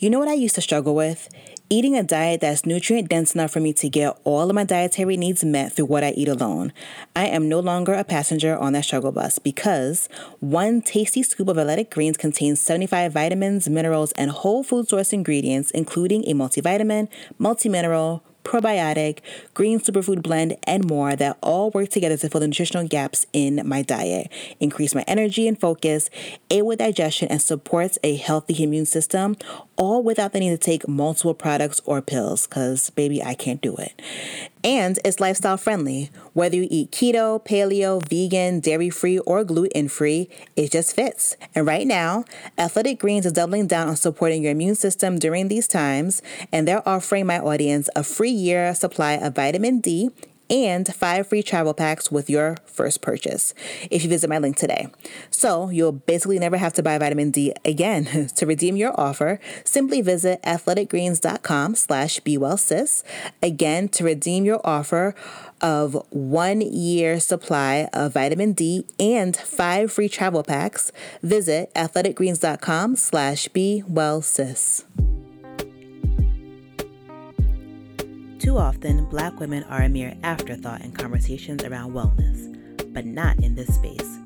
You know what I used to struggle with? Eating a diet that's nutrient dense enough for me to get all of my dietary needs met through what I eat alone. I am no longer a passenger on that struggle bus because one tasty scoop of athletic greens contains 75 vitamins, minerals, and whole food source ingredients, including a multivitamin, multimineral, probiotic, green superfood blend, and more that all work together to fill the nutritional gaps in my diet, increase my energy and focus, aid with digestion, and supports a healthy immune system, all without the need to take multiple products or pills, because baby, I can't do it. And it's lifestyle friendly. Whether you eat keto, paleo, vegan, dairy free, or gluten free, it just fits. And right now, Athletic Greens is doubling down on supporting your immune system during these times, and they're offering my audience a free year supply of vitamin D and five free travel packs with your first purchase if you visit my link today. So you'll basically never have to buy vitamin D again. to redeem your offer, simply visit athleticgreens.com slash bewellsis. Again, to redeem your offer of one year supply of vitamin D and five free travel packs, visit athleticgreens.com slash bewellsis. Too often, black women are a mere afterthought in conversations around wellness, but not in this space.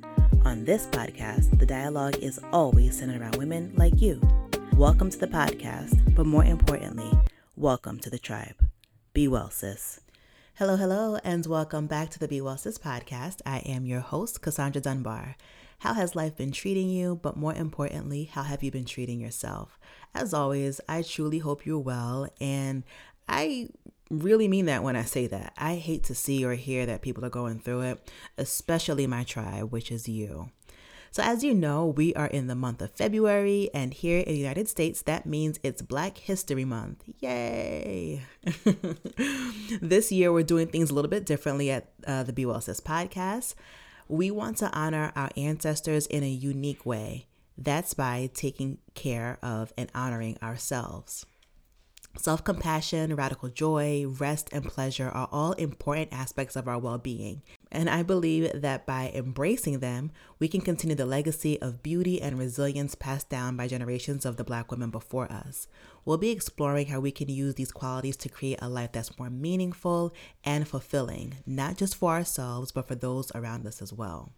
On this podcast, the dialogue is always centered around women like you. Welcome to the podcast, but more importantly, welcome to the tribe. Be well, sis. Hello, hello, and welcome back to the Be Well Sis podcast. I am your host, Cassandra Dunbar. How has life been treating you? But more importantly, how have you been treating yourself? As always, I truly hope you're well, and I really mean that when I say that. I hate to see or hear that people are going through it, especially my tribe, which is you. So, as you know, we are in the month of February, and here in the United States, that means it's Black History Month. Yay! this year, we're doing things a little bit differently at uh, the Be Well Sis podcast. We want to honor our ancestors in a unique way. That's by taking care of and honoring ourselves. Self compassion, radical joy, rest, and pleasure are all important aspects of our well being. And I believe that by embracing them, we can continue the legacy of beauty and resilience passed down by generations of the Black women before us. We'll be exploring how we can use these qualities to create a life that's more meaningful and fulfilling, not just for ourselves, but for those around us as well.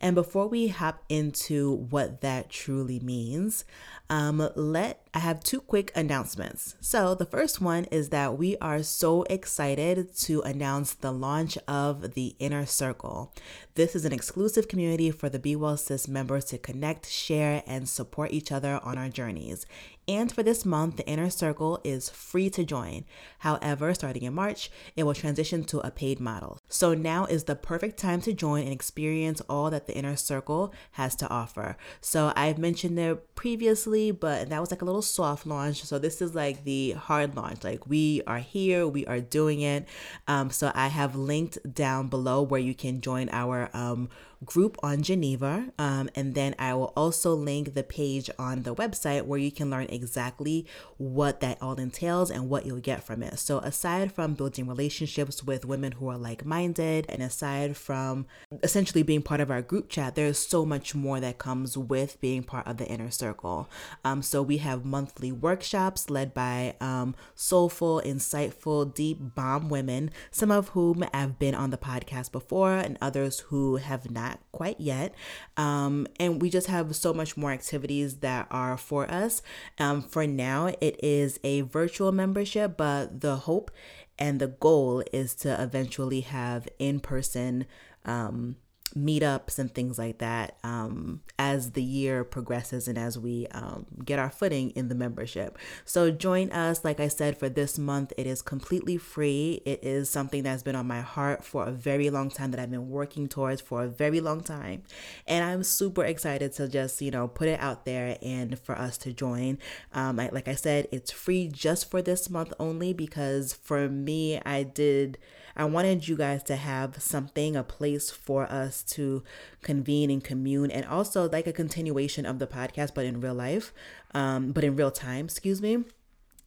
And before we hop into what that truly means, um, let I have two quick announcements. So the first one is that we are so excited to announce the launch of the Inner Circle. This is an exclusive community for the Be Well Sis members to connect, share, and support each other on our journeys. And for this month, the Inner Circle is free to join. However, starting in March, it will transition to a paid model. So now is the perfect time to join and experience all that the Inner Circle has to offer. So I've mentioned it previously, but that was like a little soft launch. So this is like the hard launch. Like we are here, we are doing it. Um, so I have linked down below where you can join our um, group on Geneva. Um, and then I will also link the page on the website where you can learn exactly what that all entails and what you'll get from it. So, aside from building relationships with women who are like minded, and aside from essentially being part of our group chat, there's so much more that comes with being part of the inner circle. Um, so, we have monthly workshops led by um, soulful, insightful, deep bomb women, some of whom have been on the podcast before, and others who have not quite yet. Um, and we just have so much more activities that are for us. Um, for now, it is a virtual membership, but the hope and the goal is to eventually have in person um, meetups and things like that um, as the year progresses and as we um, get our footing in the membership. So join us. Like I said, for this month, it is completely free. It is something that's been on my heart for a very long time that I've been working towards for a very long time. And I'm super excited to just, you know, put it out there and for us to join. Um, I, like I said, it's free just for this month only because for me, I did. I wanted you guys to have something, a place for us to convene and commune, and also like a continuation of the podcast, but in real life, um, but in real time, excuse me.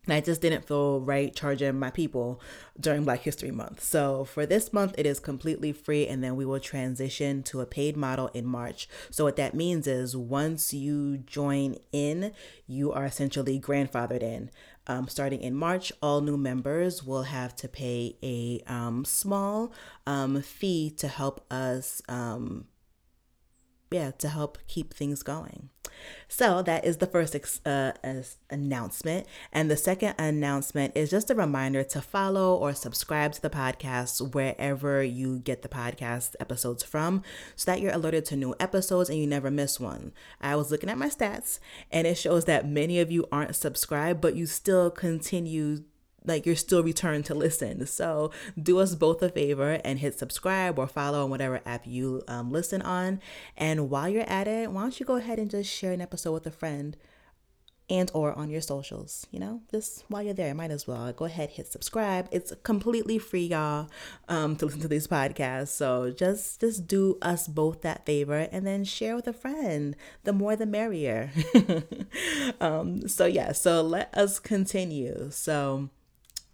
And I just didn't feel right charging my people during Black History Month. So for this month, it is completely free, and then we will transition to a paid model in March. So what that means is once you join in, you are essentially grandfathered in. Um, starting in March, all new members will have to pay a um, small um, fee to help us um, yeah, to help keep things going. So that is the first uh, announcement. And the second announcement is just a reminder to follow or subscribe to the podcast wherever you get the podcast episodes from so that you're alerted to new episodes and you never miss one. I was looking at my stats and it shows that many of you aren't subscribed, but you still continue like you're still returned to listen. So do us both a favor and hit subscribe or follow on whatever app you um, listen on. And while you're at it, why don't you go ahead and just share an episode with a friend and or on your socials you know? Just while you're there might as well. Go ahead hit subscribe. It's completely free y'all um, to listen to these podcasts. So just just do us both that favor and then share with a friend. The more the merrier. Um, so yeah so let us continue. So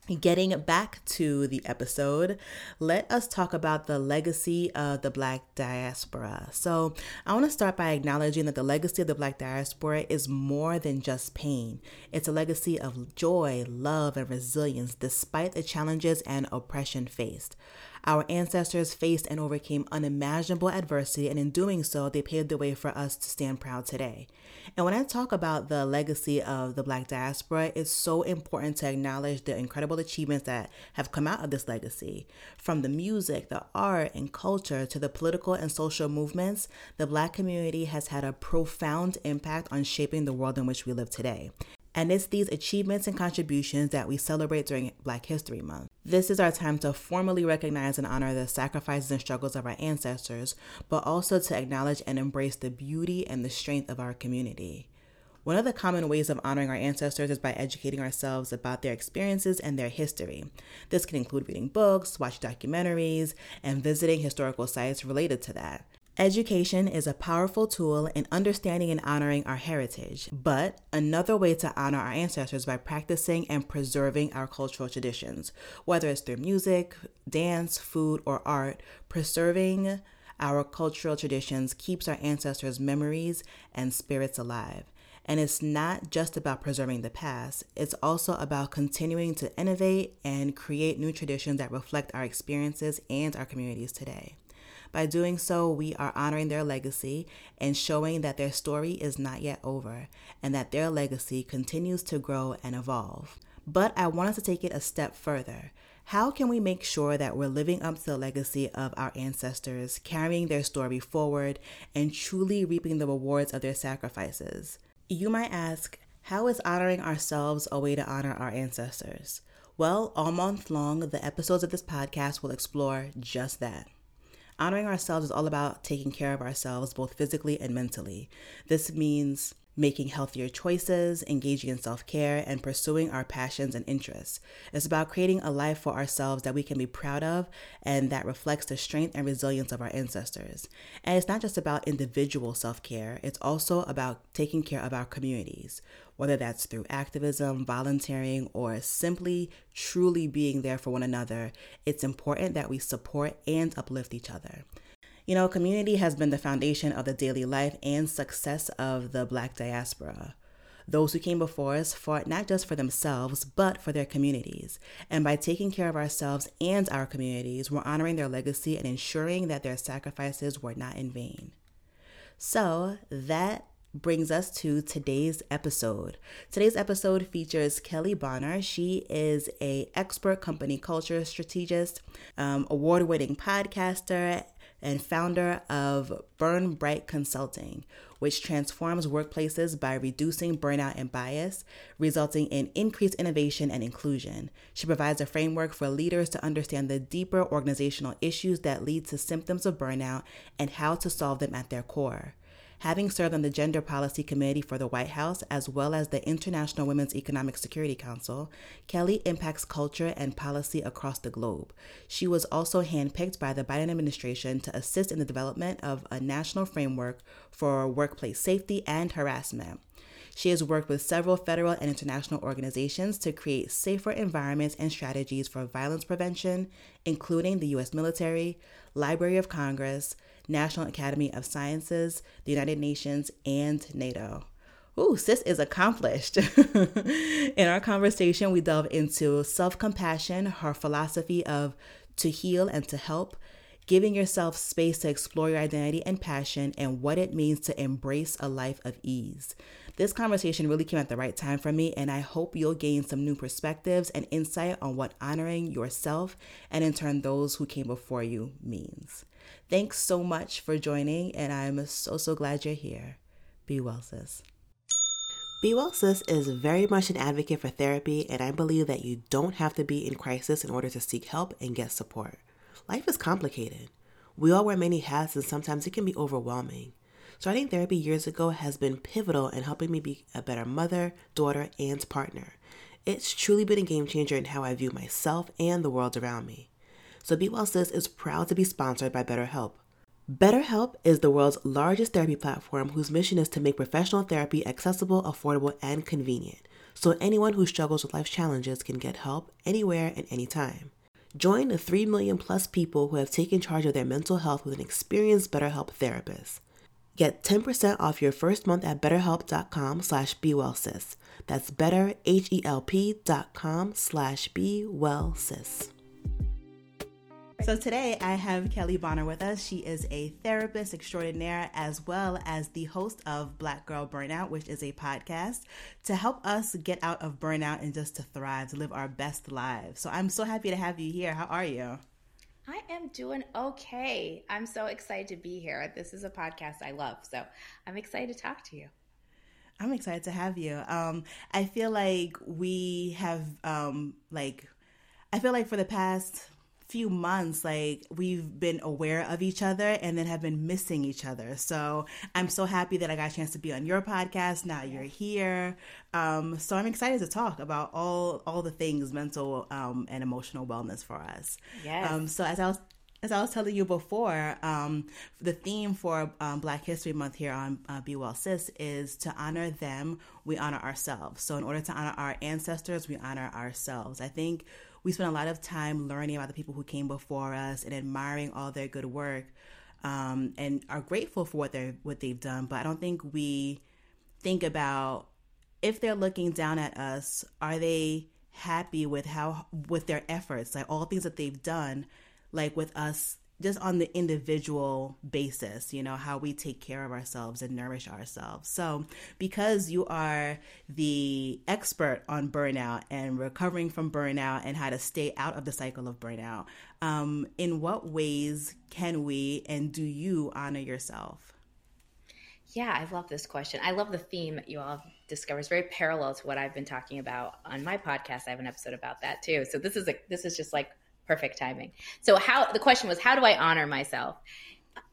Getting back to the episode, let us talk about the legacy of the Black diaspora. So, I want to start by acknowledging that the legacy of the Black diaspora is more than just pain. It's a legacy of joy, love, and resilience despite the challenges and oppression faced. Our ancestors faced and overcame unimaginable adversity, and in doing so, they paved the way for us to stand proud today. And when I talk about the legacy of the Black diaspora, it's so important to acknowledge the incredible achievements that have come out of this legacy. From the music, the art, and culture to the political and social movements, the Black community has had a profound impact on shaping the world in which we live today. And it's these achievements and contributions that we celebrate during Black History Month. This is our time to formally recognize and honor the sacrifices and struggles of our ancestors, but also to acknowledge and embrace the beauty and the strength of our community. One of the common ways of honoring our ancestors is by educating ourselves about their experiences and their history. This can include reading books, watching documentaries, and visiting historical sites related to that. Education is a powerful tool in understanding and honoring our heritage, but another way to honor our ancestors by practicing and preserving our cultural traditions, whether it's through music, dance, food, or art, preserving our cultural traditions keeps our ancestors' memories and spirits alive. And it's not just about preserving the past, it's also about continuing to innovate and create new traditions that reflect our experiences and our communities today. By doing so, we are honoring their legacy and showing that their story is not yet over and that their legacy continues to grow and evolve. But I wanted to take it a step further. How can we make sure that we're living up to the legacy of our ancestors, carrying their story forward, and truly reaping the rewards of their sacrifices? You might ask, how is honoring ourselves a way to honor our ancestors? Well, all month long, the episodes of this podcast will explore just that. Honoring ourselves is all about taking care of ourselves, both physically and mentally. This means making healthier choices, engaging in self care, and pursuing our passions and interests. It's about creating a life for ourselves that we can be proud of and that reflects the strength and resilience of our ancestors. And it's not just about individual self care, it's also about taking care of our communities, whether that's through activism, volunteering, or simply truly being there for one another. It's important that we support and uplift each other. You know, community has been the foundation of the daily life and success of the Black diaspora. Those who came before us fought not just for themselves, but for their communities. And by taking care of ourselves and our communities, we're honoring their legacy and ensuring that their sacrifices were not in vain. So, that brings us to today's episode. Today's episode features Kelley Bonner. She is a expert company culture strategist, um, award-winning podcaster, and founder of Burn Bright Consulting, which transforms workplaces by reducing burnout and bias, resulting in increased innovation and inclusion. She provides a framework for leaders to understand the deeper organizational issues that lead to symptoms of burnout and how to solve them at their core. Having served on the Gender Policy Committee for the White House as well as the International Women's Economic Security Council, Kelley impacts culture and policy across the globe. She was also handpicked by the Biden administration to assist in the development of a national framework for workplace safety and harassment. She has worked with several federal and international organizations to create safer environments and strategies for violence prevention, including the U.S. military, Library of Congress, National Academy of Sciences, the United Nations, and NATO. Ooh, sis is accomplished. In our conversation, we delve into self compassion, her philosophy of to heal and to help, giving yourself space to explore your identity and passion, and what it means to embrace a life of ease. This conversation really came at the right time for me, and I hope you'll gain some new perspectives and insight on what honoring yourself and, in turn, those who came before you means. Thanks so much for joining, and I'm so, so glad you're here. Be well, sis. Be Well Sis is very much an advocate for therapy, and I believe that you don't have to be in crisis in order to seek help and get support. Life is complicated. We all wear many hats, and sometimes it can be overwhelming. Starting therapy years ago has been pivotal in helping me be a better mother, daughter, and partner. It's truly been a game changer in how I view myself and the world around me. So Be Well Sis is proud to be sponsored by BetterHelp. BetterHelp is the world's largest therapy platform whose mission is to make professional therapy accessible, affordable, and convenient, so anyone who struggles with life challenges can get help anywhere and anytime. Join the 3 million plus people who have taken charge of their mental health with an experienced BetterHelp therapist. Get 10% off your first month at betterhelp.com slash bewellsis. That's betterhelp.com slash bewellsis. So today I have Kelley Bonner with us. She is a therapist extraordinaire as well as the host of Black Girl Burnout, which is a podcast to help us get out of burnout and just to thrive, to live our best lives. So I'm so happy to have you here. How are you? I am doing okay. I'm so excited to be here. This is a podcast I love, so I'm excited to talk to you. I'm excited to have you. Um, I feel like we have um, like I feel like for the past few months like we've been aware of each other and then have been missing each other so i'm so happy that i got a chance to be on your podcast now you're here um, so i'm excited to talk about all all the things mental um, and emotional wellness for us yes. Um, so as i was as I was telling you before, um, the theme for um, Black History Month here on uh, Be Well Sis is to honor them, we honor ourselves. So, in order to honor our ancestors, we honor ourselves. I think we spend a lot of time learning about the people who came before us and admiring all their good work um, and are grateful for what they're what they've done. But i don't think we think about if they're looking down at us are they happy with how with their efforts? Like all the things that they've done like with us just on the individual basis, you know, how we take care of ourselves and nourish ourselves. So, because you are the expert on burnout and recovering from burnout and how to stay out of the cycle of burnout, um, in what ways can we and do you honor yourself? Yeah, I love this question. I love the theme you all discover. It's very parallel to what I've been talking about on my podcast. I have an episode about that too. So this is a this is just like perfect timing. So how the question was, how do I honor myself?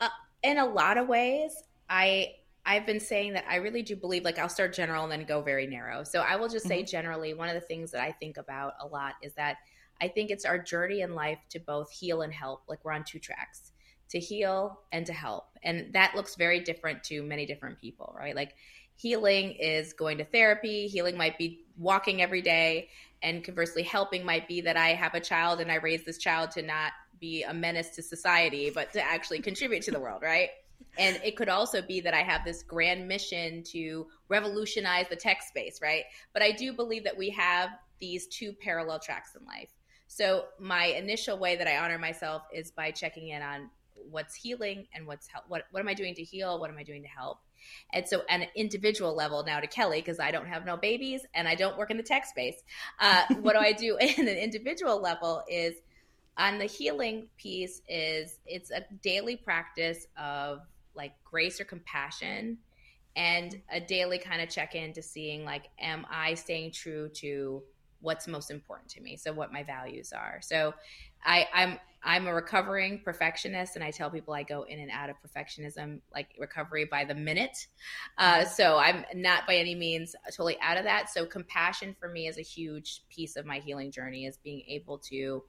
Uh, in a lot of ways, I I've been saying that I really do believe like I'll start general and then go very narrow. So I will just say mm-hmm. generally one of the things that I think about a lot is that I think it's our journey in life to both heal and help. Like we're on two tracks to heal and to help. And that looks very different to many different people, right? Like healing is going to therapy, healing might be walking every day, and conversely helping might be that i have a child and i raise this child to not be a menace to society but to actually contribute to the world right? And it could also be that i have this grand mission to revolutionize the tech space right? But i do believe that we have these two parallel tracks in life. So my initial way that i honor myself is by checking in on what's healing and what's help what, what am i doing to heal? What am i doing to help? And so, an individual level now to Kelley, because I don't have no babies and I don't work in the tech space, uh, what do I do in an individual level is on the healing piece is it's a daily practice of like grace or compassion and a daily kind of check in to seeing like am i staying true to what's most important to me? So what my values are. So i i'm I'm a recovering perfectionist, and I tell people I go in and out of perfectionism, like recovery by the minute. Uh, so I'm not by any means totally out of that. So compassion for me is a huge piece of my healing journey, is being able to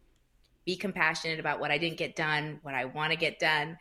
be compassionate about what I didn't get done, what I want to get done,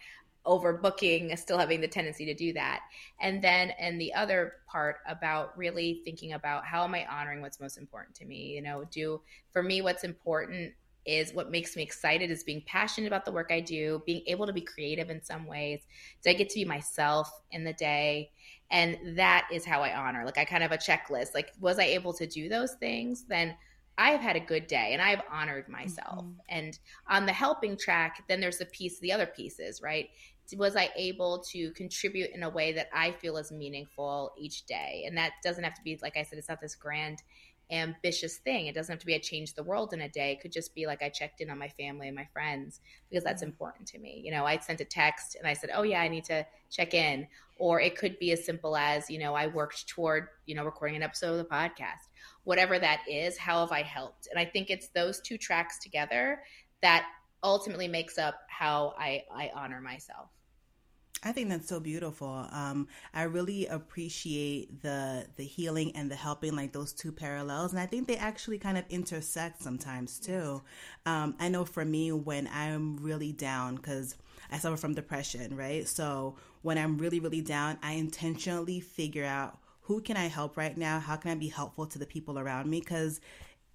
overbooking, still having the tendency to do that. And then, and the other part about really thinking about how am I honoring what's most important to me? You know, do for me, what's important is what makes me excited is being passionate about the work I do, being able to be creative in some ways. So I get to be myself in the day. And that is how I honor. Like I kind of have a checklist. Like, was I able to do those things? Then I've had a good day and I've honored myself. Mm-hmm. And on the helping track, then there's the piece, the other pieces, right? Was I able to contribute in a way that I feel is meaningful each day? And that doesn't have to be, like I said, it's not this grand ambitious thing. It doesn't have to be I changed the world in a day. It could just be like I checked in on my family and my friends because that's mm-hmm. important to me. You know, I sent a text and I said, "Oh yeah, I need to check in." Or it could be as simple as, you know, I worked toward, you know, recording an episode of the podcast. Whatever that is, how have I helped? And I think it's those two tracks together that ultimately makes up how I I honor myself. I think that's so beautiful. Um, I really appreciate the the healing and the helping, like those two parallels, and I think they actually kind of intersect sometimes too. Um, I know for me, when I'm really down, because I suffer from depression, right? So when I'm really really down, I intentionally figure out who can I help right now? How can I be helpful to the people around me? Because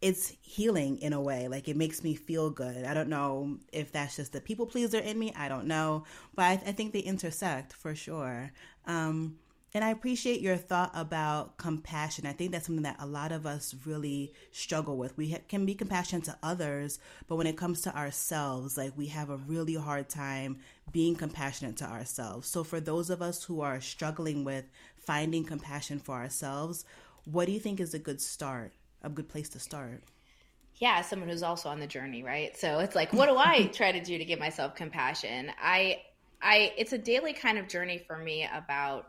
it's healing in a way. Like it makes me feel good. I don't know if that's just the people pleaser in me. I don't know, but I, I think they intersect for sure. Um, and I appreciate your thought about compassion. I think that's something that a lot of us really struggle with. We ha- can be compassionate to others, but when it comes to ourselves, like we have a really hard time being compassionate to ourselves. So for those of us who are struggling with finding compassion for ourselves, what do you think is a good start? A good place to start. Yeah, someone who's also on the journey, right? So it's like, what do I try to do to give myself compassion? I, I, it's a daily kind of journey for me about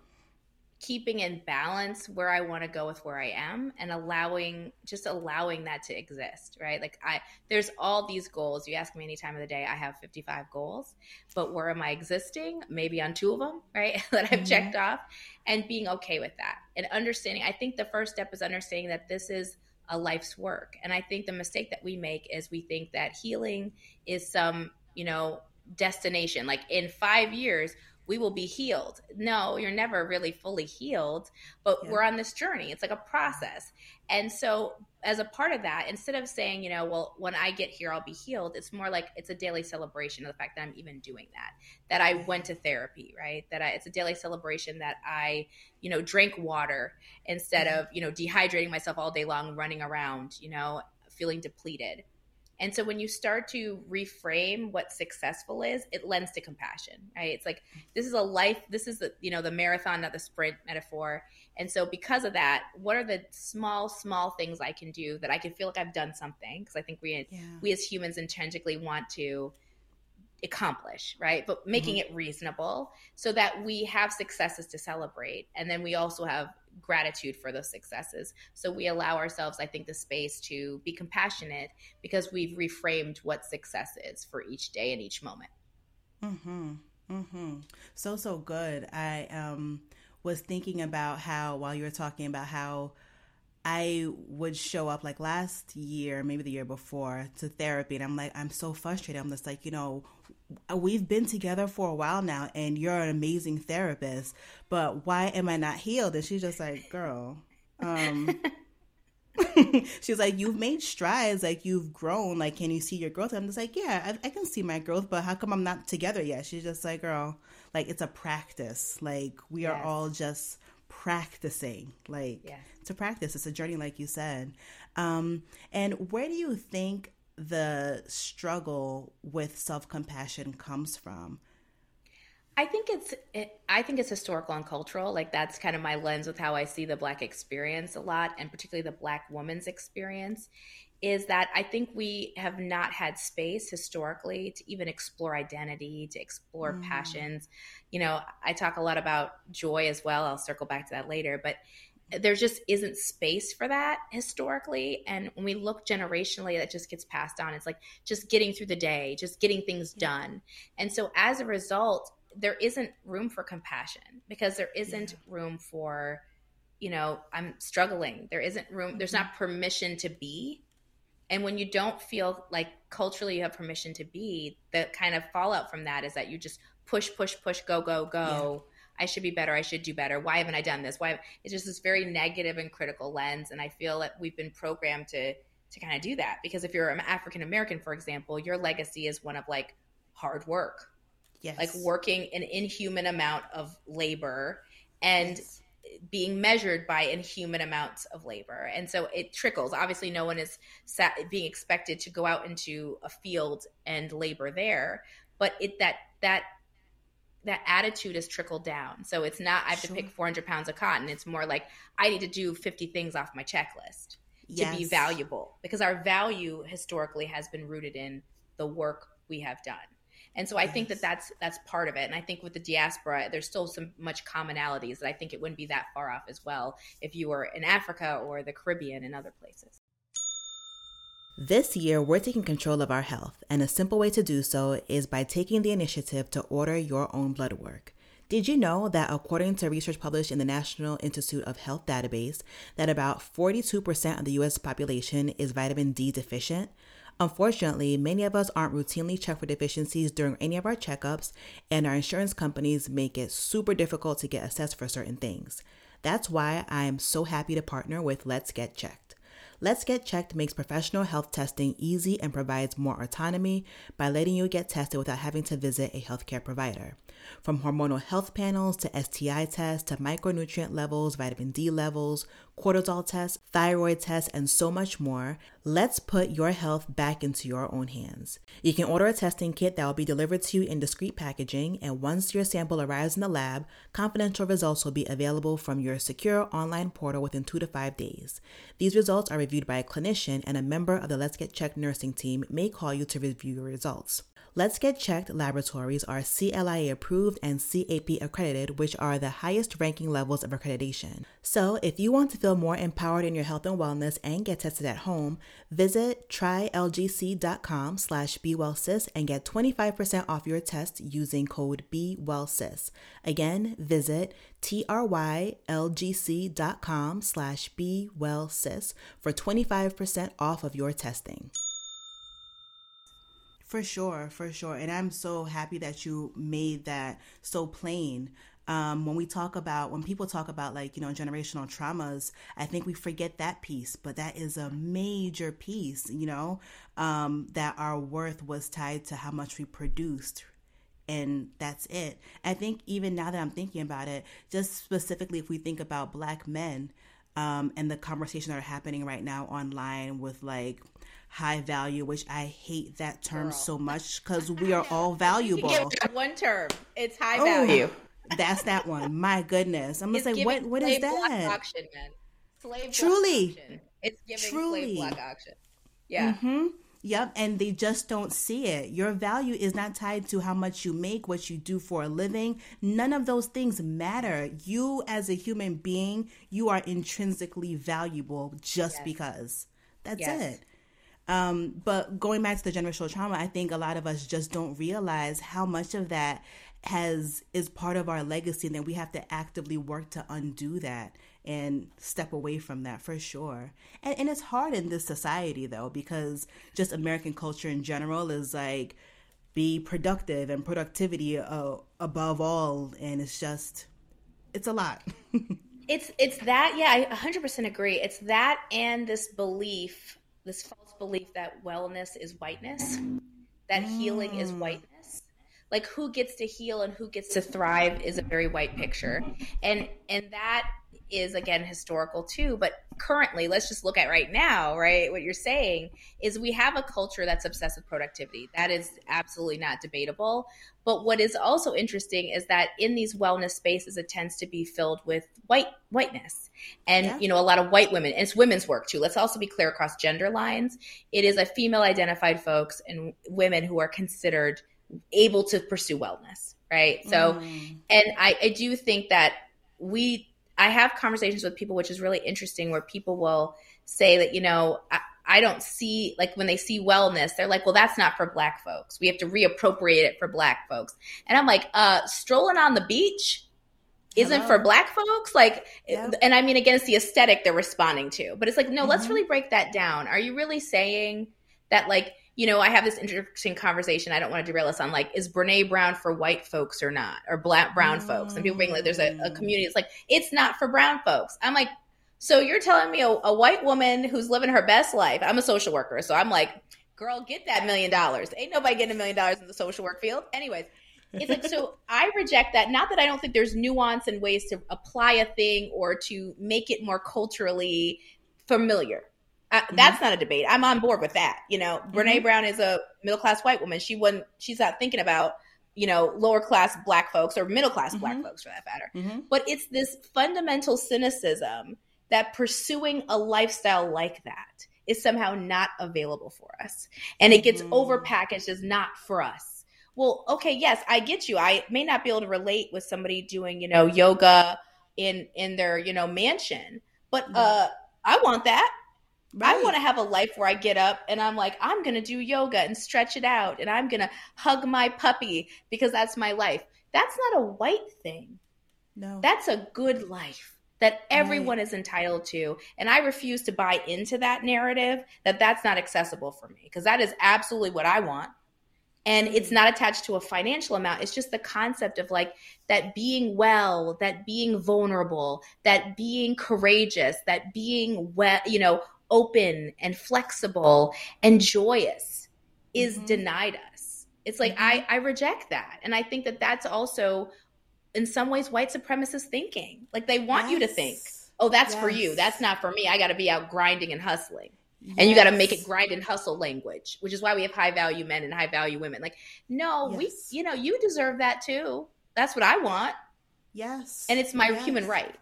keeping in balance where I want to go with where I am and allowing just allowing that to exist, right? Like I there's all these goals. You ask me any time of the day, I have 55 goals, but where am I existing? Maybe on two of them, right? that I've mm-hmm. checked off and being okay with that. And understanding, I think the first step is understanding that this is a life's work. And I think the mistake that we make is we think that healing is some, you know, destination. Like in five years, we will be healed. No, you're never really fully healed, but yeah. we're on this journey. It's like a process. And so, as a part of that, instead of saying, you know, well, when I get here, I'll be healed, it's more like it's a daily celebration of the fact that I'm even doing that, that I went to therapy, right? That I, it's a daily celebration that I, you know, drank water instead mm-hmm. of, you know, dehydrating myself all day long, running around, you know, feeling depleted. And so when you start to reframe what successful is, it lends to compassion, right? It's like this is a life, this is the, you know, the marathon, not the sprint metaphor. And so because of that, what are the small, small things I can do that I can feel like I've done something? Because I think we yeah. we as humans intrinsically want to accomplish, right? But making mm-hmm. it reasonable so that we have successes to celebrate. And then we also have gratitude for those successes. So we allow ourselves, I think, the space to be compassionate because we've reframed what success is for each day and each moment. Hmm. Hmm. So so good. I um was thinking about how while you were talking about how I would show up like last year, maybe the year before, to therapy, and I'm like, I'm so frustrated. I'm just like, you know, we've been together for a while now, and you're an amazing therapist, but why am I not healed? And she's just like, girl, um. she's like, you've made strides, like you've grown, like can you see your growth? I'm just like, yeah, I, I, can see my growth, but how come I'm not together yet? She's just like, girl, like it's a practice. Like we yes. are all just practicing. Like yes. it's a practice. It's a journey, like you said. Um, and where do you think the struggle with self compassion comes from? I think it's it, I think it's historical and cultural. Like that's kind of my lens with how I see the black experience a lot, and particularly the black woman's experience. Is that I think we have not had space historically to even explore identity, to explore mm. passions. You know, I talk a lot about joy as well. I'll circle back to that later, but there just isn't space for that historically and when we look generationally that just gets passed on it's like just getting through the day just getting things done and so as a result there isn't room for compassion because there isn't yeah. room for you know i'm struggling there isn't room there's not mm-hmm. permission to be and when you don't feel like culturally you have permission to be the kind of fallout from that is that you just push, push, push, go, go, go. Yeah. I should be better. I should do better. Why haven't I done this? Why? It's just this very negative and critical lens, and I feel that we've been programmed to to kind of do that because if you're an African American, for example, your legacy is one of like hard work, yes. like working an inhuman amount of labor and yes. Being measured by inhuman amounts of labor, and so it trickles. Obviously, no one is sat, being expected to go out into a field and labor there, but it that that that attitude is trickled down. So it's not I have sure. to pick 400 pounds of cotton. It's more like I need to do 50 things off my checklist yes. to be valuable because our value historically has been rooted in the work we have done. And so I yes. think that that's that's part of it. And I think with the diaspora, there's still some much commonalities that I think it wouldn't be that far off as well if you were in Africa or the Caribbean and other places. This year, we're taking control of our health, and a simple way to do so is by taking the initiative to order your own blood work. Did you know that according to research published in the National Institute of Health database, that about 42% of the US population is vitamin D deficient? Unfortunately, many of us aren't routinely checked for deficiencies during any of our checkups, and our insurance companies make it super difficult to get assessed for certain things. That's why I'm so happy to partner with Let's Get Checked. Let's Get Checked makes professional health testing easy and provides more autonomy by letting you get tested without having to visit a healthcare provider. From hormonal health panels to STI tests to micronutrient levels, vitamin D levels, cortisol tests, thyroid tests, and so much more, let's put your health back into your own hands. You can order a testing kit that will be delivered to you in discreet packaging, and once your sample arrives in the lab, confidential results will be available from your secure online portal within two to five days. These results are reviewed by a clinician, and a member of the Let's Get Checked nursing team may call you to review your results. Let's Get Checked laboratories are CLIA approved and CAP accredited, which are the highest ranking levels of accreditation. So, if you want to feel more empowered in your health and wellness and get tested at home, visit trylgc.com slash bewellsis and get 25% off your test using code BeWellSis. Again, visit trylgc.com slash BeWellSis for 25% off of your testing. For sure, for sure. And I'm so happy that you made that so plain. Um, when we talk about, when people talk about like, you know, generational traumas, I think we forget that piece, but that is a major piece, you know, um, that our worth was tied to how much we produced. And that's it. I think even now that I'm thinking about it, just specifically if we think about black men, um, and the conversations that are happening right now online with like high value, which I hate that term Girl. so much because we are all valuable. one term, it's high value. that's that one. My goodness, I'm gonna say what what is that? Auction, man. Slave Truly, auction. it's giving Truly. slave block auction. Yeah. Mm-hmm. Yep, and they just don't see it. Your value is not tied to how much you make, what you do for a living. None of those things matter. You, as a human being, you are intrinsically valuable just yes. because. That's yes. it. Um, but going back to the generational trauma, I think a lot of us just don't realize how much of that has is part of our legacy and that we have to actively work to undo that and step away from that for sure. And, and it's hard in this society though, because just American culture in general is like be productive and productivity uh, above all. And it's just, it's a lot. it's, it's that, yeah, I 100% agree. It's that and this belief, this false belief that wellness is whiteness, that mm. healing is mm. whiteness like who gets to heal and who gets to thrive is a very white picture and and that is again historical too but currently let's just look at right now right what you're saying is we have a culture that's obsessed with productivity. That is absolutely not debatable. But what is also interesting is that in these wellness spaces it tends to be filled with white whiteness and yeah. you know a lot of white women. And it's women's work too. Let's also be clear across gender lines. It is a female identified folks and women who are considered able to pursue wellness right? So mm. and I, I do think that we I have conversations with people, which is really interesting, where people will say that, you know, I, I don't see, like, when they see wellness, they're like, well, that's not for black folks. We have to reappropriate it for black folks. And I'm like, uh, strolling on the beach isn't Hello. for black folks like yep. and i mean again it's the aesthetic they're responding to but it's like no mm-hmm. let's really break that down are you really saying that like you know, I have this interesting conversation. I don't want to derail us on like, is Brene Brown for white folks or not, or black brown mm. folks? And people being like, there's a, a, community. It's like, it's not for brown folks. I'm like, so you're telling me a, a white woman who's living her best life? I'm a social worker, so I'm like, girl, get that million dollars. Ain't nobody getting a million dollars in the social work field. Anyways, it's like so I reject that. Not that I don't think there's nuance and ways to apply a thing or to make it more culturally familiar. Uh, mm-hmm. That's not a debate. I'm on board with that. You know, mm-hmm. Brene Brown is a middle class white woman. She wasn't. She's not thinking about you know lower class black folks or middle class mm-hmm. black folks for that matter. Mm-hmm. But it's this fundamental cynicism that pursuing a lifestyle like that is somehow not available for us, and it gets mm-hmm. overpackaged as not for us. Well, okay, yes, I get you. I may not be able to relate with somebody doing you know yoga in in their you know mansion, but uh, I want that. Right. I want to have a life where I get up and I'm like, I'm going to do yoga and stretch it out and I'm going to hug my puppy because that's my life. That's not a white thing. No. That's a good life that everyone right. is entitled to. And I refuse to buy into that narrative that that's not accessible for me because that is absolutely what I want. And it's not attached to a financial amount. It's just the concept of like that being well, that being vulnerable, that being courageous, that being well, you know, open and flexible and joyous is mm-hmm. denied us. It's like mm-hmm. I I reject that. And I think that that's also in some ways white supremacist thinking. Like they want yes. you to think, "Oh, that's yes. for you. That's not for me. I got to be out grinding and hustling." Yes. And you got to make it grind and hustle language, which is why we have high value men and high value women. Like, no, we, you know, you deserve that too. That's what I want. Yes. And it's my human right.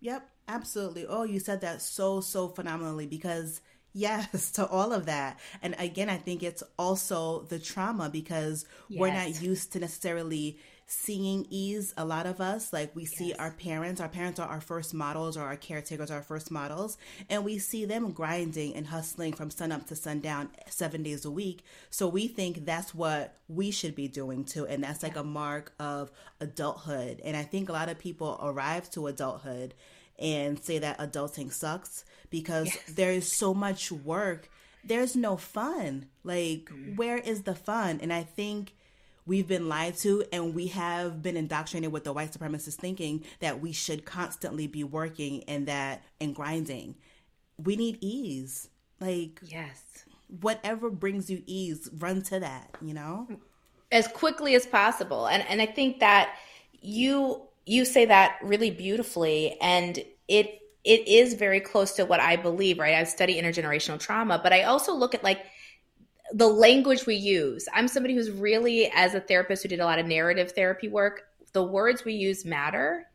Yep. Absolutely. Oh, you said that so, so phenomenally because yes to all of that. And again, I think it's also the trauma because yes. we're not used to necessarily seeing ease a lot of us like we see yes. our parents our parents are our first models or our caretakers are our first models and we see them grinding and hustling from sun up to sundown seven days a week so we think that's what we should be doing too and that's like a mark of adulthood and i think a lot of people arrive to adulthood and say that adulting sucks because yes. there's so much work. There's no fun. Like, mm. where is the fun? And I think we've been lied to and we have been indoctrinated with the white supremacist thinking that we should constantly be working and that and grinding. We need ease. Like, yes. Whatever brings you ease, run to that, you know? As quickly as possible. And and I think that you you say that really beautifully and it it is very close to what I believe, right? I study intergenerational trauma, but I also look at like the language we use. I'm somebody who's really as a therapist who did a lot of narrative therapy work, the words we use matter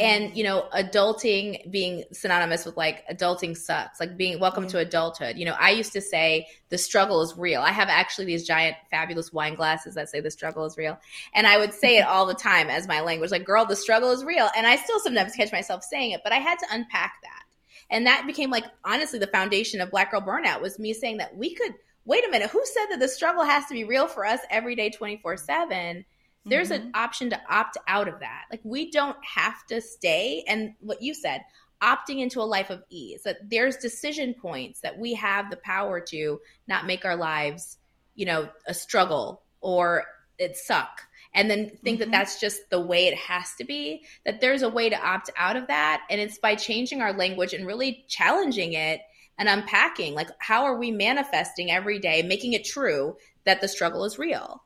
and mm-hmm. you know adulting being synonymous with like adulting sucks. Like being welcome to adulthood. You know i used to say the struggle is real. I have actually these giant fabulous wine glasses that say the struggle is real. And i would say it all the time as my language like girl the struggle is real. And i still sometimes catch myself saying it but i had to unpack that. And that became like honestly the foundation of black girl burnout was me saying that we could wait a minute who said that the struggle has to be real for us every day 24 7 there's mm-hmm. an option to opt out of that. Like we don't have to stay. And what you said, opting into a life of ease, that there's decision points that we have the power to not make our lives, you know, a struggle or it suck. And then think mm-hmm. that that's just the way it has to be, that there's a way to opt out of that. And it's by changing our language and really challenging it and unpacking like, how are we manifesting every day, making it true that the struggle is real?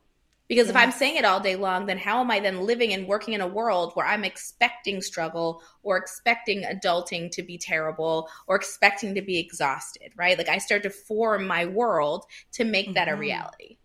Because yes. if I'm saying it all day long, then how am I then living and working in a world where I'm expecting struggle or expecting adulting to be terrible or expecting to be exhausted, right? Like I start to form my world to make mm-hmm. that a mm-hmm. reality.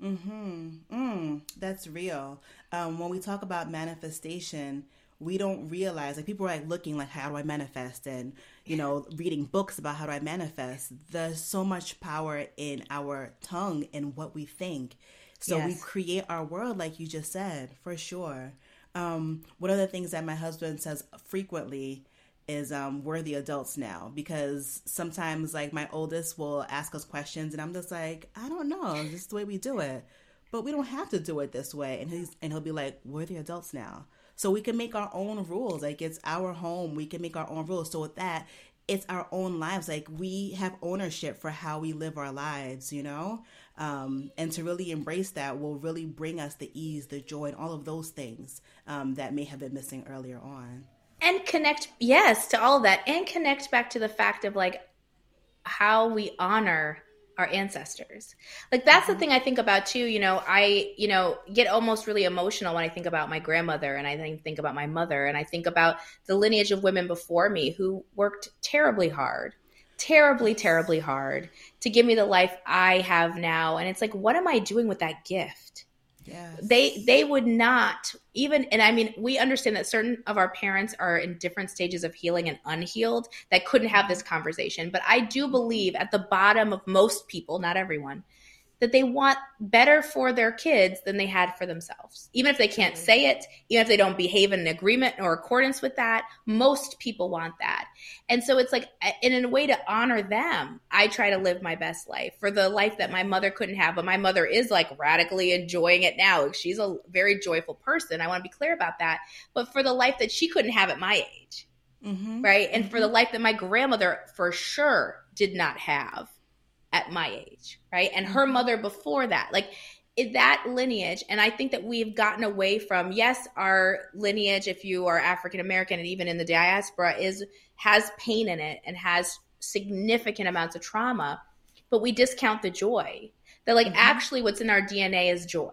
Hmm. Mm. That's real. Um, when we talk about manifestation, we don't realize like people are like looking like how do I manifest and you know reading books about how do I manifest. There's so much power in our tongue and what we think so yes. we create our world, like you just said, for sure. Um, one of the things that my husband says frequently is um, we're the adults now because sometimes like my oldest will ask us questions and I'm just like I don't know this is the way we do it but we don't have to do it this way and he's and he'll be like we're the adults now so we can make our own rules like it's our home we can make our own rules so with that it's our own lives. Like we have ownership for how we live our lives, you know? Um, and to really embrace that will really bring us the ease, the joy, and all of those things um, that may have been missing earlier on. And connect, yes, to all of that, and connect back to the fact of like how we honor our ancestors. Like that's the mm-hmm. thing I think about too. You know, I you know get almost really emotional when I think about my grandmother and I think think about my mother and I think about the lineage of women before me who worked terribly hard, terribly terribly hard to give me the life I have now. And it's like, what am I doing with that gift? Yes. They they would not even and I mean we understand that certain of our parents are in different stages of healing and unhealed that couldn't have this conversation but I do believe at the bottom of most people not everyone that they want better for their kids than they had for themselves. Even if they can't say it, even if they don't behave in agreement or accordance with that, most people want that. And so it's like, in a way to honor them, I try to live my best life for the life that my mother couldn't have. But my mother is like radically enjoying it now. She's a very joyful person. I want to be clear about that. But for the life that she couldn't have at my age, mm-hmm. right? And mm-hmm. for the life that my grandmother for sure did not have at my age, right? And her mother before that. Like that lineage and i think that we've gotten away from yes our lineage if you are african american and even in the diaspora is has pain in it and has significant amounts of trauma but we discount the joy that like mm-hmm. actually what's in our dna is joy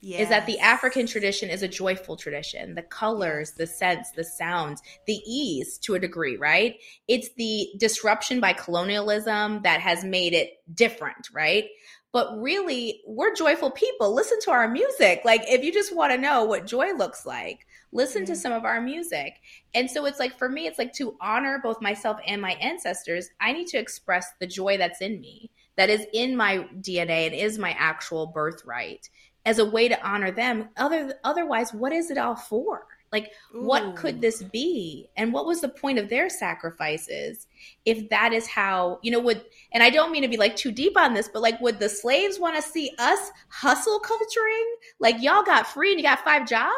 Yes. is that the African tradition is a joyful tradition. The colors, the scents, the sounds, the ease to a degree, right? It's the disruption by colonialism that has made it different, right? But really, we're joyful people. Listen to our music. Like, if you just want to know what joy looks like, listen mm-hmm. to some of our music. And so it's like, for me, it's like to honor both myself and my ancestors, I need to express the joy that's in me, that is in my DNA and is my actual birthright as a way to honor them. Other otherwise, what is it all for? Like, Ooh. what could this be? And what was the point of their sacrifices if that is how, you know, would, and I don't mean to be like too deep on this, but like, would the slaves want to see us hustle culturing? Like, y'all got free and you got five jobs?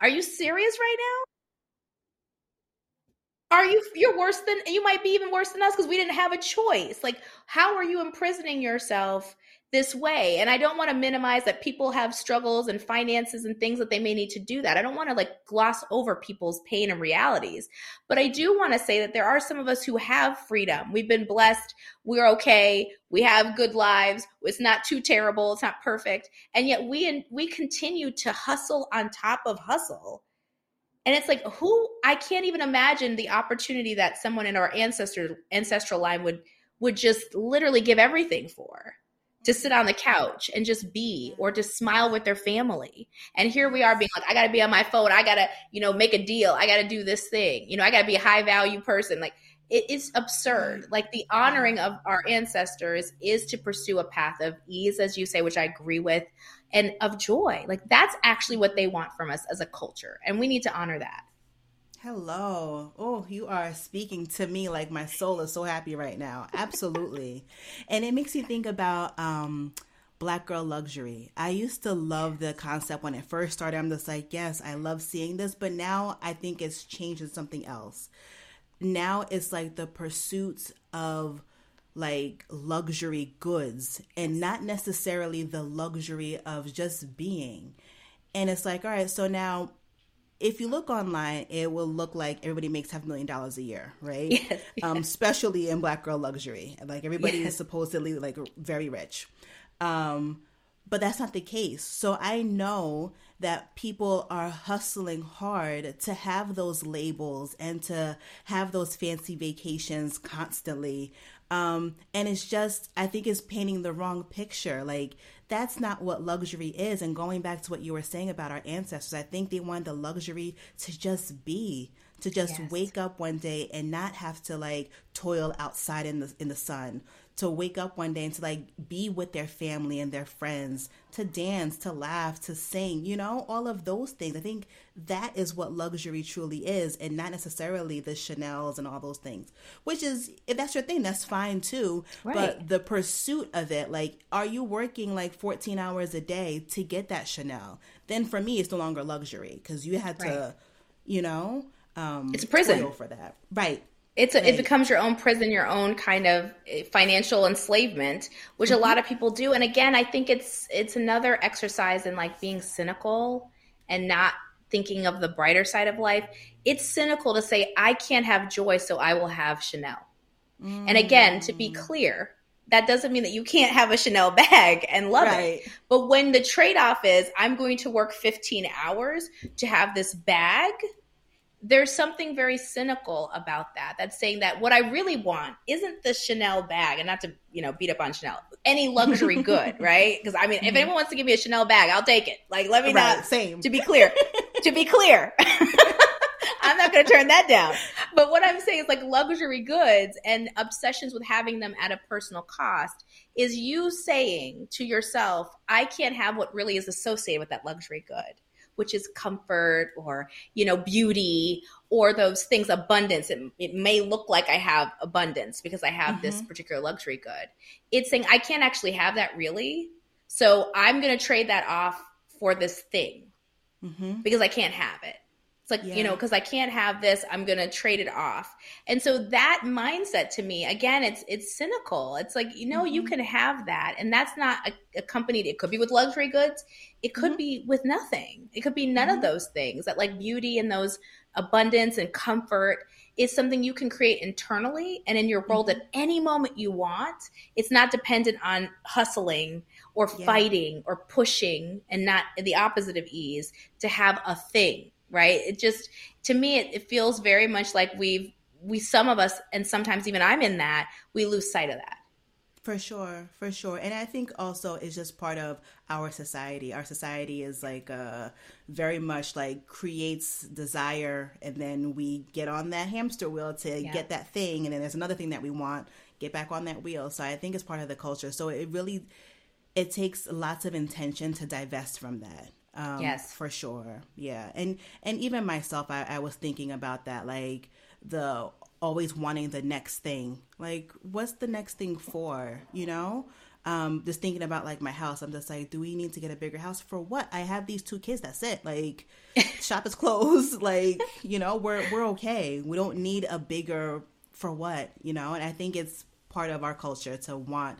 Are you serious right now? Are you, you're worse than, you might be even worse than us because we didn't have a choice. Like, how are you imprisoning yourself this way. And I don't want to minimize that people have struggles and finances and things that they may need to do that. I don't want to like gloss over people's pain and realities. But I do want to say that there are some of us who have freedom. We've been blessed. We're okay. We have good lives. It's not too terrible. It's not perfect. And yet we we continue to hustle on top of hustle. And it's like who I can't even imagine the opportunity that someone in our ancestor ancestral line would would just literally give everything for to sit on the couch and just be or to smile with their family. And here we are being like, I got to be on my phone. I got to, you know, make a deal. I got to do this thing. You know, I got to be a high value person. Like it is absurd. Like the honoring of our ancestors is to pursue a path of ease, as you say, which I agree with, and of joy. Like that's actually what they want from us as a culture. And we need to honor that. Hello. Oh, you are speaking to me like my soul is so happy right now. Absolutely. and it makes you think about um black girl luxury. I used to love the concept when it first started. I'm just like, yes, I love seeing this, but now I think it's changed to something else. Now it's like the pursuit of like luxury goods and not necessarily the luxury of just being. And it's like, all right, so now if you look online, it will look like everybody makes half a million dollars a year, right? Yes, yes. Um, especially in black girl luxury. Like everybody yes. is supposedly like very rich. Um, but that's not the case. So I know that people are hustling hard to have those labels and to have those fancy vacations constantly. Um, and it's just, I think it's painting the wrong picture. Like, that's not what luxury is. And going back to what you were saying about our ancestors, I think they wanted the luxury to just be, to just yes. wake up one day and not have to like toil outside in the in the sun to wake up one day and to like be with their family and their friends, to dance, to laugh, to sing, you know, all of those things. I think that is what luxury truly is and not necessarily the Chanel's and all those things. Which is if that's your thing, that's fine too. Right. But the pursuit of it, like are you working like 14 hours a day to get that Chanel? Then for me it's no longer luxury because you had right. to, you know, um it's a prison for that. Right It's a, it becomes your own prison, your own kind of eh, financial enslavement, which mm-hmm. a lot of people do. And again, I think it's it's another exercise in like being cynical and not thinking of the brighter side of life. It's cynical to say I can't have joy, so I will have Chanel. Mm. And again, to be mm. clear, that doesn't mean that you can't have a Chanel bag and love right. it. But when the trade off is I'm going to work 15 hours to have this bag, there's something very cynical about that. That's saying that what I really want isn't the Chanel bag, and not to you know beat up on Chanel, any luxury good, right? Because I mean, mm-hmm. if anyone wants to give me a Chanel bag, I'll take it. Like, let me right, not. Same. To be clear, to be clear. I'm not going to turn that down. But what I'm saying is like luxury goods and obsessions with having them at a personal cost is you saying to yourself, I can't have what really is associated with that luxury good which is comfort or you know beauty or those things abundance it, it may look like i have abundance because i have mm-hmm. this particular luxury good it's saying i can't actually have that really so i'm going to trade that off for this thing mm-hmm. because i can't have it it's like, yeah. you know, because I can't have this, I'm gonna trade it off. And so that mindset to me, again, it's it's cynical. It's like, you know, mm-hmm. you can have that. And that's not accompanied, it could be with luxury goods, it could mm-hmm. be with nothing. It could be none mm-hmm. of those things. That like beauty and those abundance and comfort is something you can create internally and in your world mm-hmm. at any moment you want. It's not dependent on hustling or yeah. fighting or pushing and not the opposite of ease to have a thing right? It just to me it, it feels very much like we've we some of us and sometimes even I'm in that, we lose sight of that. For sure, for sure. And I think also it's just part of our society. Our society is like uh very much like creates desire and then we get on that hamster wheel to yeah. get that thing and then there's another thing that we want, get back on that wheel. So I think it's part of the culture. So it really it takes lots of intention to divest from that. Um, yes, for sure. Yeah, and and even myself, I, I was thinking about that, like the always wanting the next thing. Like, what's the next thing for? You know, um, just thinking about like my house. I'm just like, do we need to get a bigger house for what? I have these two kids. That's it. Like, shop is closed. Like, you know, we're we're okay. We don't need a bigger for what? You know, and I think it's part of our culture to want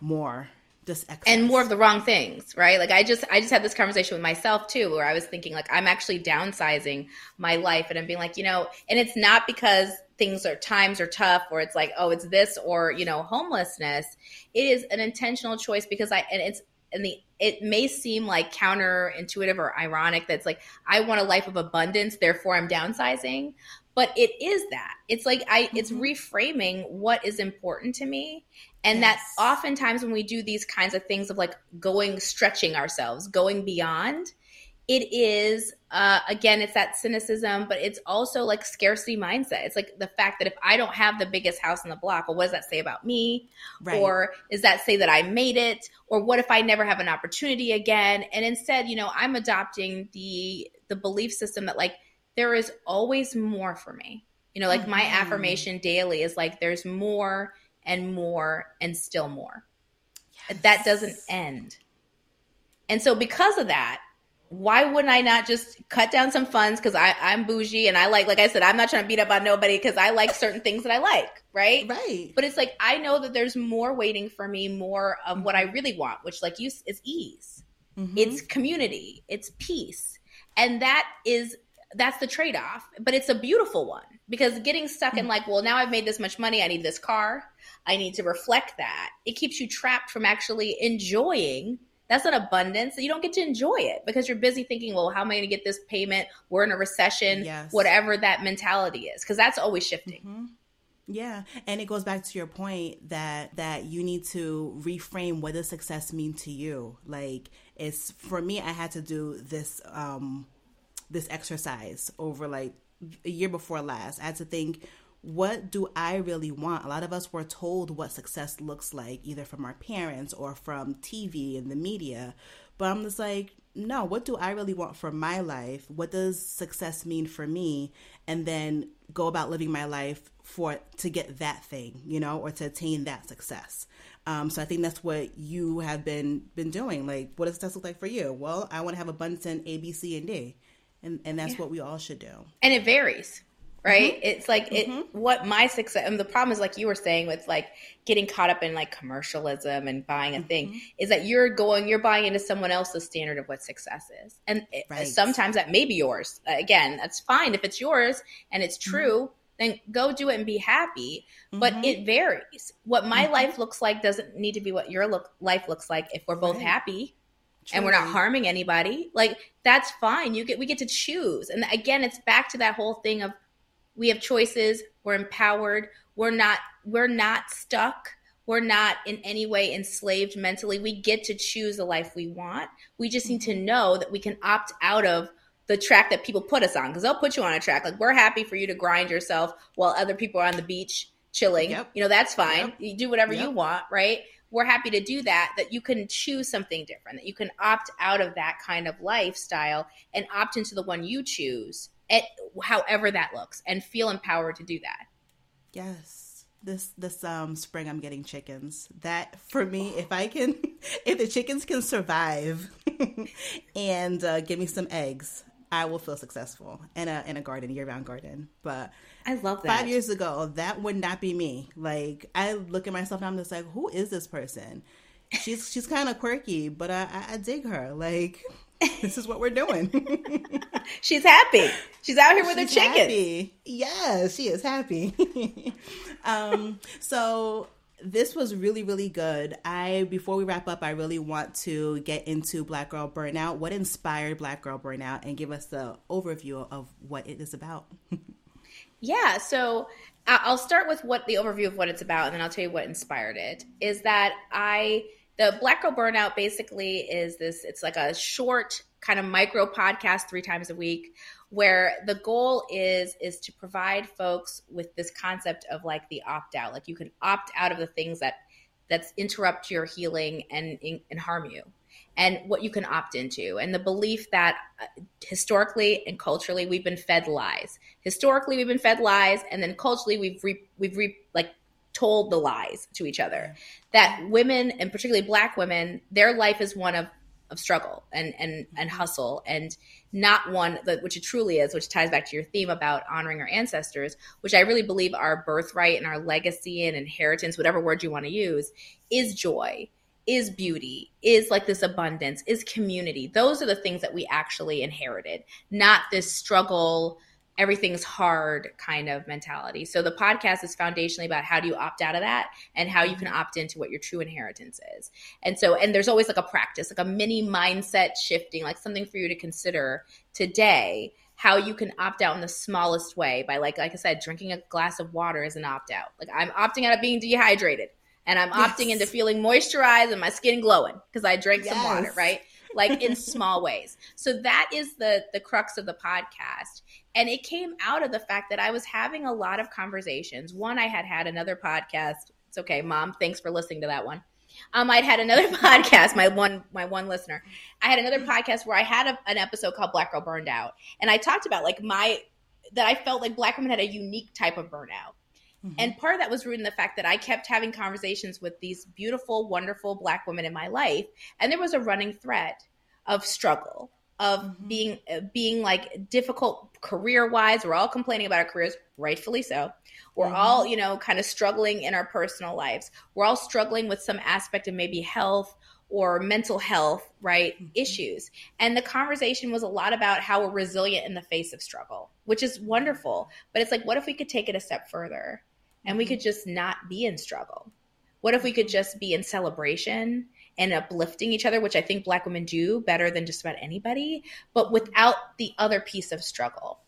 more this excess. and more of the wrong things right like i just i just had this conversation with myself too where i was thinking like i'm actually downsizing my life and i'm being like you know and it's not because things are times are tough or it's like oh it's this or you know homelessness it is an intentional choice because i and it's and the it may seem like counterintuitive or ironic that's like i want a life of abundance therefore i'm downsizing but it is that it's like i mm-hmm. it's reframing what is important to me and yes. that oftentimes when we do these kinds of things of like going stretching ourselves going beyond it is uh, again it's that cynicism but it's also like scarcity mindset it's like the fact that if i don't have the biggest house in the block well what does that say about me right. or is that say that i made it or what if i never have an opportunity again and instead you know i'm adopting the the belief system that like there is always more for me you know like mm-hmm. my affirmation daily is like there's more and more and still more. Yes. That doesn't end. And so because of that, why wouldn't I not just cut down some funds? Because I'm bougie and I like, like I said, I'm not trying to beat up on nobody because I like certain things that I like, right? Right. But it's like I know that there's more waiting for me, more of what I really want, which, like you, is ease. Mm-hmm. It's community. It's peace, and that is that's the trade off. But it's a beautiful one because getting stuck in mm-hmm. like, well, now I've made this much money, I need this car. I need to reflect that. It keeps you trapped from actually enjoying. That's an abundance. You don't get to enjoy it because you're busy thinking, well, how am I going to get this payment? We're in a recession, yes. whatever that mentality is, because that's always shifting. Mm-hmm. Yeah, and it goes back to your point that that you need to reframe what does success mean to you. Like it's for me, I had to do this um this exercise over like a year before last. I had to think what do I really want? A lot of us were told what success looks like, either from our parents or from TV and the media. But I'm just like, no, what do I really want for my life? What does success mean for me? And then go about living my life for to get that thing, you know, or to attain that success. Um, so I think that's what you have been been doing. Like, what does success look like for you? Well, I want to have abundance in A, B, C, and D, and and that's yeah. what we all should do. And it varies right? Mm-hmm. It's like it mm-hmm. what my success and the problem is like you were saying with like getting caught up in like commercialism and buying a mm-hmm. thing is that you're going you're buying into someone else's standard of what success is. And right. sometimes that may be yours. Again, that's fine if it's yours and it's mm-hmm. true. Then go do it and be happy. But mm-hmm. it varies. What my mm-hmm. life looks like doesn't need to be what your look, life looks like if we're both right. happy Truly. and we're not harming anybody. Like that's fine. You get we get to choose. And again, it's back to that whole thing of we have choices we're empowered we're not we're not stuck we're not in any way enslaved mentally we get to choose the life we want we just need to mm-hmm. know that we can opt out of the track that people put us on because they'll put you on a track like we're happy for you to grind yourself while other people are on the beach chilling yep. you know that's fine yep. you do whatever yep. you want right we're happy to do that that you can choose something different that you can opt out of that kind of lifestyle and opt into the one you choose at however that looks and feel empowered to do that. Yes. This this um spring I'm getting chickens. That for me if I can if the chickens can survive and uh, give me some eggs, I will feel successful in a in a garden, year round garden. But I love that. Five years ago, that would not be me. Like I look at myself and I'm just like, who is this person? She's she's kind of quirky, but I, I, I dig her. Like this is what we're doing. She's happy. She's out here with She's her chickens. Happy. Yes, she is happy. um, so this was really really good. I before we wrap up, I really want to get into Black Girl Burnout. What inspired Black Girl Burnout, and give us the overview of what it is about. Yeah, so I'll start with what the overview of what it's about, and then I'll tell you what inspired it. Is that I the Black Girl Burnout basically is this it's like a short kind of micro podcast three times a week where the goal is is to provide folks with this concept of like the opt out like you can opt out of the things that that's interrupt your healing and and harm you and what you can opt into. And the belief that uh, historically and culturally we've been fed lies. Historically we've been fed lies and then culturally we've re, we've re, like told the lies to each other. That women and particularly black women their life is one of of struggle and and and hustle and not one that which it truly is which ties back to your theme about honoring our ancestors which i really believe our birthright and our legacy and inheritance whatever word you want to use is joy is beauty is like this abundance is community those are the things that we actually inherited not this struggle everything's hard kind of mentality. So the podcast is foundationally about how do you opt out of that and how you can mm-hmm. opt into what your true inheritance is. And so and there's always like a practice, like a mini mindset shifting, like something for you to consider today how you can opt out in the smallest way by like like I said drinking a glass of water is an opt out. Like I'm opting out of being dehydrated and I'm yes. opting into feeling moisturized and my skin glowing because I drank yes. some water, right? like in small ways. So that is the the crux of the podcast. And it came out of the fact that I was having a lot of conversations. One, I had had another podcast. It's okay, mom. Thanks for listening to that one. Um, I'd had another podcast. My one, my one listener. I had another podcast where I had a, an episode called "Black Girl Burned Out," and I talked about like my that I felt like Black women had a unique type of burnout. Mm-hmm. And part of that was rooted in the fact that I kept having conversations with these beautiful, wonderful Black women in my life, and there was a running thread of struggle of mm-hmm. being uh, being like difficult career wise we're all complaining about our careers rightfully so we're mm-hmm. all you know kind of struggling in our personal lives we're all struggling with some aspect of maybe health or mental health right mm-hmm. issues and the conversation was a lot about how we're resilient in the face of struggle which is wonderful but it's like what if we could take it a step further and we could just not be in struggle what if we could just be in celebration and uplifting each other, which I think Black women do better than just about anybody, but without the other piece of struggle.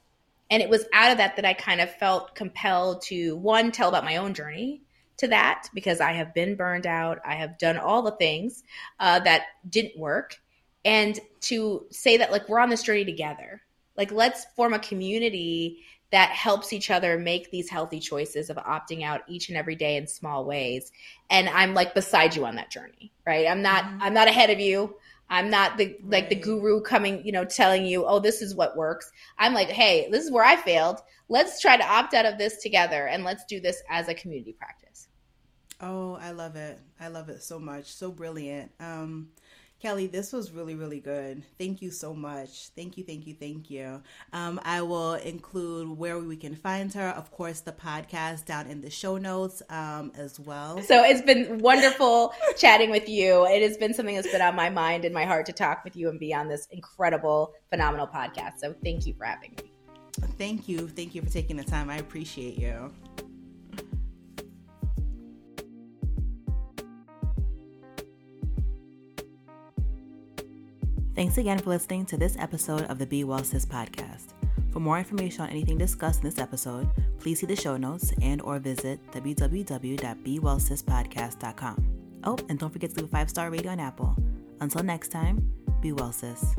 And it was out of that that I kind of felt compelled to one, tell about my own journey to that because I have been burned out. I have done all the things uh, that didn't work. And to say that, like, we're on this journey together. Like, let's form a community that helps each other make these healthy choices of opting out each and every day in small ways. And i'm like beside you on that journey right? I'm not mm-hmm. i'm not ahead of you. I'm not the like right. the guru coming you know telling you oh this is what works. I'm like hey this is where i failed. Let's try to opt out of this together and let's do this as a community practice. Oh i love it. I love it so much. So brilliant. Um Kelley, this was really, really good. Thank you so much. Thank you, thank you, thank you. Um, I will include where we can find her, of course, the podcast down in the show notes um, as well. So it's been wonderful chatting with you. It has been something that's been on my mind and my heart to talk with you and be on this incredible, phenomenal podcast. So thank you for having me. Thank you. Thank you for taking the time. I appreciate you. Thanks again for listening to this episode of the Be Well Sis podcast. For more information on anything discussed in this episode, please see the show notes and or visit www.bewellsispodcast.com. Oh, and don't forget to leave a five-star rating on Apple. Until next time, be well, sis.